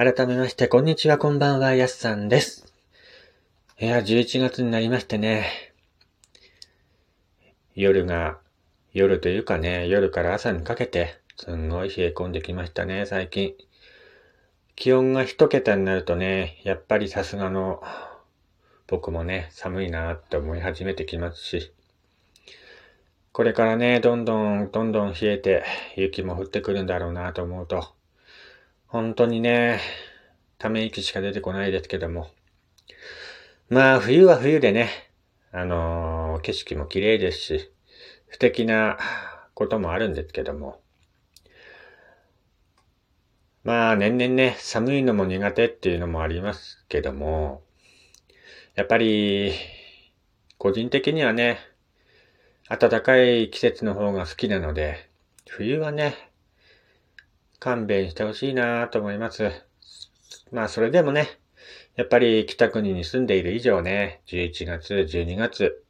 改めまして、こんにちは、こんばんは、やすさんです。いや、11月になりましてね。夜が、夜というかね、夜から朝にかけて、すんごい冷え込んできましたね、最近。気温が一桁になるとね、やっぱりさすがの、僕もね、寒いなって思い始めてきますし、これからね、どんどん、どんどん冷えて、雪も降ってくるんだろうなと思うと、本当にね、ため息しか出てこないですけども。まあ、冬は冬でね、あのー、景色も綺麗ですし、素敵なこともあるんですけども。まあ、年々ね、寒いのも苦手っていうのもありますけども、やっぱり、個人的にはね、暖かい季節の方が好きなので、冬はね、勘弁してほしいなと思います。まあそれでもね、やっぱり北国に住んでいる以上ね、11月、12月、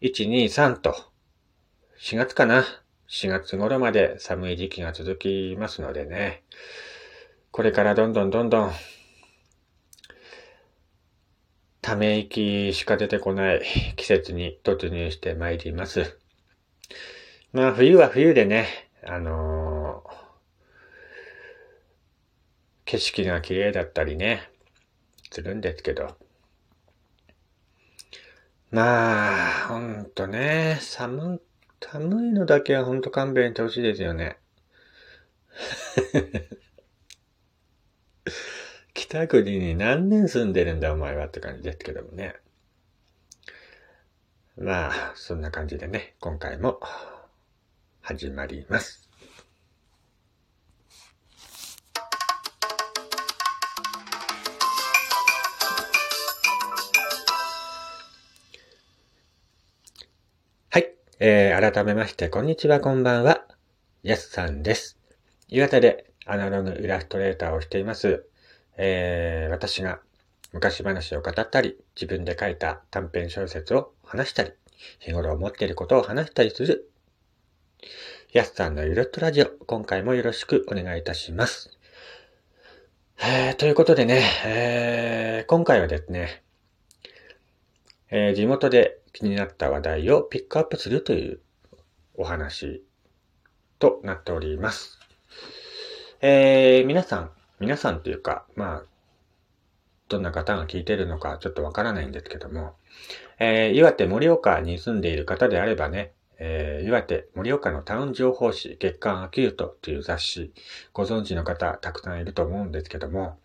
1、2、3と、4月かな。4月頃まで寒い時期が続きますのでね、これからどんどんどんどん、ため息しか出てこない季節に突入してまいります。まあ冬は冬でね、あのー景色が綺麗だったりね、するんですけど。まあ、ほんとね、寒、寒いのだけはほんと勘弁してほしいですよね。北国に何年住んでるんだお前はって感じですけどもね。まあ、そんな感じでね、今回も始まります。えー、改めまして、こんにちは、こんばんは。やすさんです。岩手でアナログイラストレーターをしています。えー、私が昔話を語ったり、自分で書いた短編小説を話したり、日頃思っていることを話したりする、やすさんのゆるっとラジオ、今回もよろしくお願いいたします。えー、ということでね、えー、今回はですね、えー、地元で気になった話題をピックアップするというお話となっております。えー、皆さん、皆さんというか、まあ、どんな方が聞いてるのかちょっとわからないんですけども、えー、岩手盛岡に住んでいる方であればね、えー、岩手盛岡のタウン情報誌月刊アキュートという雑誌、ご存知の方たくさんいると思うんですけども、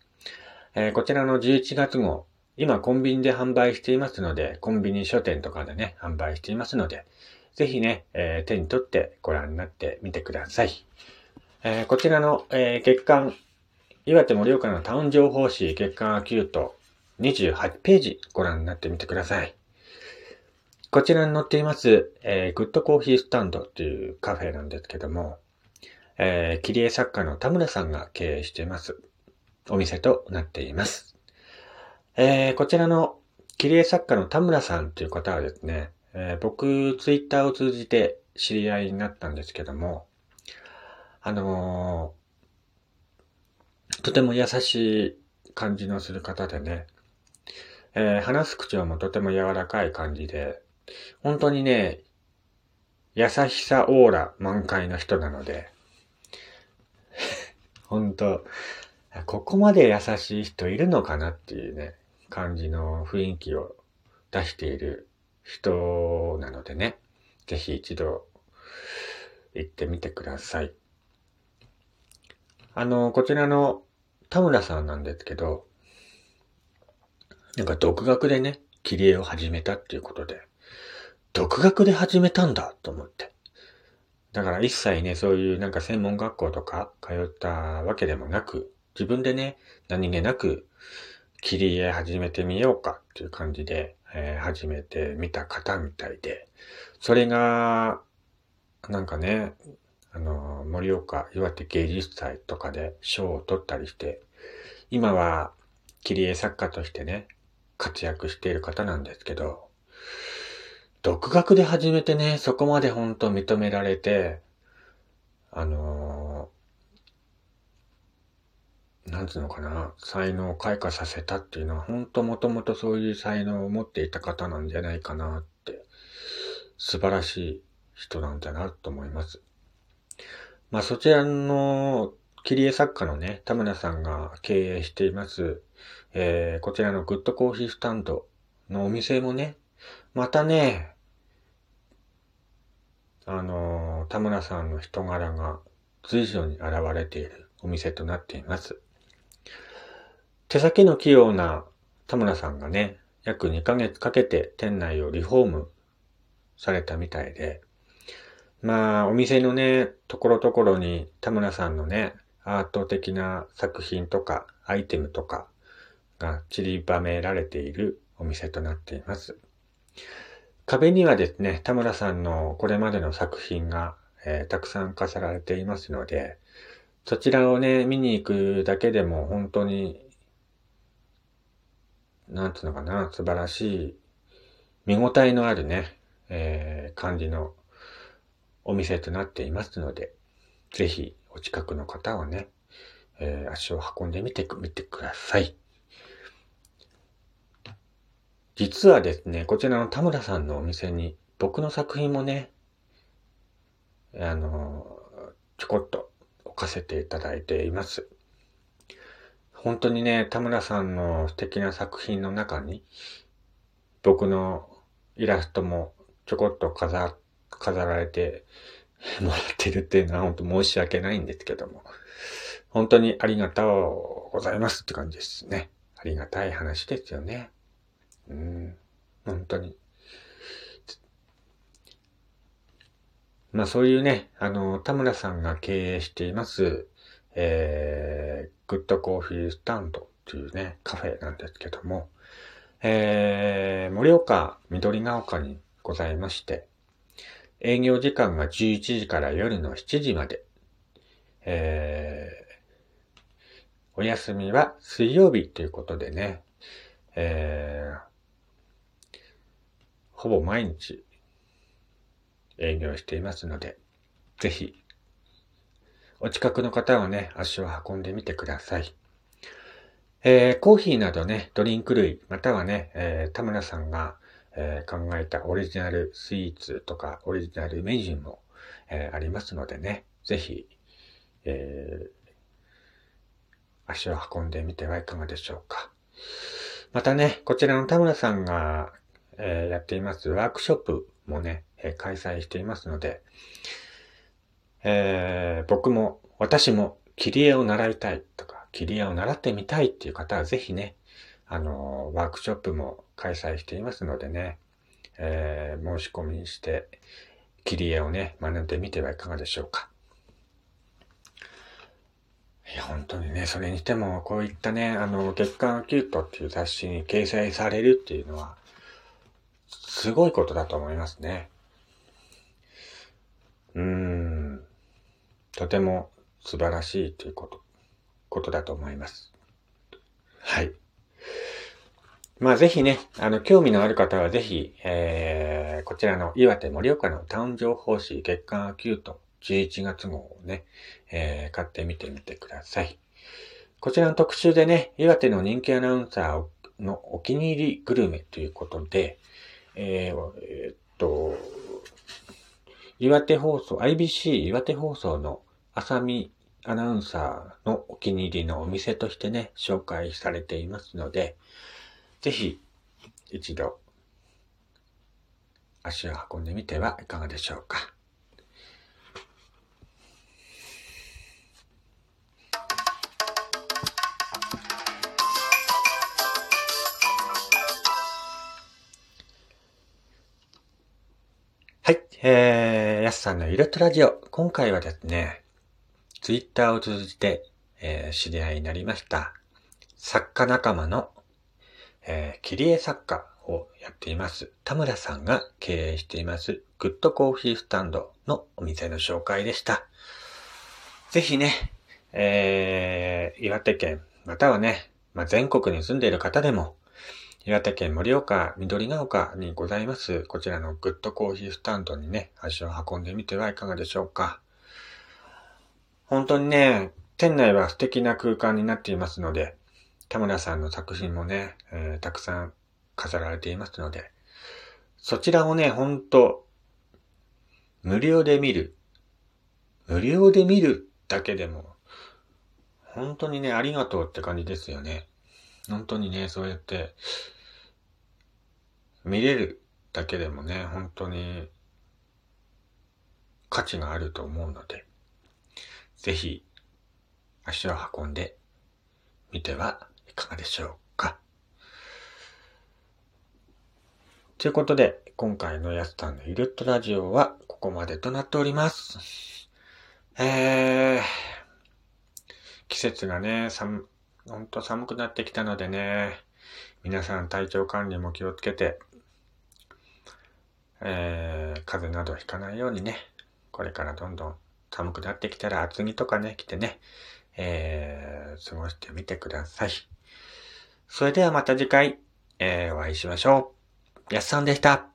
えー、こちらの11月号、今コンビニで販売していますので、コンビニ書店とかでね、販売していますので、ぜひね、えー、手に取ってご覧になってみてください。えー、こちらの、えー、月間、岩手盛岡のタウン情報誌月間アキュート28ページご覧になってみてください。こちらに載っています、えー、グッドコーヒースタンドというカフェなんですけども、えー、切り絵作家の田村さんが経営しています。お店となっています。えー、こちらの切り絵作家の田村さんという方はですね、えー、僕、ツイッターを通じて知り合いになったんですけども、あのー、とても優しい感じのする方でね、えー、話す口調もとても柔らかい感じで、本当にね、優しさオーラ満開の人なので、本当ここまで優しい人いるのかなっていうね、感じの雰囲気を出している人なのでね、ぜひ一度行ってみてください。あの、こちらの田村さんなんですけど、なんか独学でね、切り絵を始めたっていうことで、独学で始めたんだと思って。だから一切ね、そういうなんか専門学校とか通ったわけでもなく、自分でね、何気なく切り絵始めてみようかっていう感じで、えー、始めてみた方みたいで、それが、なんかね、あの、盛岡岩手芸術祭とかで賞を取ったりして、今は切り絵作家としてね、活躍している方なんですけど、独学で始めてね、そこまで本当認められて、あのー、なんつうのかな、才能を開花させたっていうのは、ほんともともとそういう才能を持っていた方なんじゃないかなって、素晴らしい人なんだなと思います。まあそちらの切り絵作家のね、田村さんが経営しています、えー、こちらのグッドコーヒースタンドのお店もね、またね、あのー、田村さんの人柄が随所に現れているお店となっています。手先の器用な田村さんがね、約2ヶ月かけて店内をリフォームされたみたいで、まあ、お店のね、ところどころに田村さんのね、アート的な作品とかアイテムとかが散りばめられているお店となっています。壁にはですね、田村さんのこれまでの作品が、えー、たくさん飾られていますので、そちらをね、見に行くだけでも本当に、なんつうのかな、素晴らしい、見応えのあるね、えー、感じのお店となっていますので、ぜひお近くの方はね、えー、足を運んでみてみてください。実はですね、こちらの田村さんのお店に僕の作品もね、あの、ちょこっと置かせていただいています。本当にね、田村さんの素敵な作品の中に、僕のイラストもちょこっと飾、飾られて もらってるっていうのは本当申し訳ないんですけども、本当にありがとうございますって感じですね。ありがたい話ですよね。うん、本当に。まあそういうね、あの、田村さんが経営しています、え、グッドコーヒースタンドっていうね、カフェなんですけども、えー、盛岡緑ヶ丘にございまして、営業時間が11時から夜の7時まで、えー、お休みは水曜日ということでね、えー、ほぼ毎日営業していますので、ぜひ、お近くの方はね、足を運んでみてください。えー、コーヒーなどね、ドリンク類、またはね、えー、田村さんが、えー、考えたオリジナルスイーツとかオリジナルメニューも、え、ありますのでね、ぜひ、え、足を運んでみてはいかがでしょうか。またね、こちらの田村さんがえ、やっていますワークショップもね、え、開催していますので、えー、僕も、私も切り絵を習いたいとか、切り絵を習ってみたいっていう方はぜひね、あのワークショップも開催していますのでね、え申し込みして、切り絵をね、学んでみてはいかがでしょうか。いや、本当にね、それにしても、こういったね、あの、月刊キュートっていう雑誌に掲載されるっていうのは、すごいことだと思いますね。うん。とても素晴らしいということ、ことだと思います。はい。まあぜひね、あの、興味のある方はぜひ、えー、こちらの岩手盛岡のタウン情報誌月刊アキュート11月号をね、えー、買ってみてみてください。こちらの特集でね、岩手の人気アナウンサーのお気に入りグルメということで、えー、えー、っと、岩手放送、IBC 岩手放送の浅見アナウンサーのお気に入りのお店としてね、紹介されていますので、ぜひ一度足を運んでみてはいかがでしょうか。はい。えー、やすさんのゆるっとラジオ。今回はですね、ツイッターを通じて、えー、知り合いになりました、作家仲間の、えー、切り絵作家をやっています、田村さんが経営しています、グッドコーヒースタンドのお店の紹介でした。ぜひね、えー、岩手県、またはね、まあ、全国に住んでいる方でも、岩手県盛岡緑ヶ丘にございます、こちらのグッドコーヒースタンドにね、足を運んでみてはいかがでしょうか。本当にね、店内は素敵な空間になっていますので、田村さんの作品もね、えー、たくさん飾られていますので、そちらをね、ほんと、無料で見る。無料で見るだけでも、本当にね、ありがとうって感じですよね。本当にね、そうやって、見れるだけでもね、本当に価値があると思うので、ぜひ足を運んでみてはいかがでしょうか。ということで、今回のやすさんのゆるっとラジオはここまでとなっております。えー、季節がね、寒、ほんと寒くなってきたのでね、皆さん体調管理も気をつけて、えー、風邪などひかないようにね、これからどんどん寒くなってきたら厚着とかね、着てね、えー、過ごしてみてください。それではまた次回、えー、お会いしましょう。やすさんでした。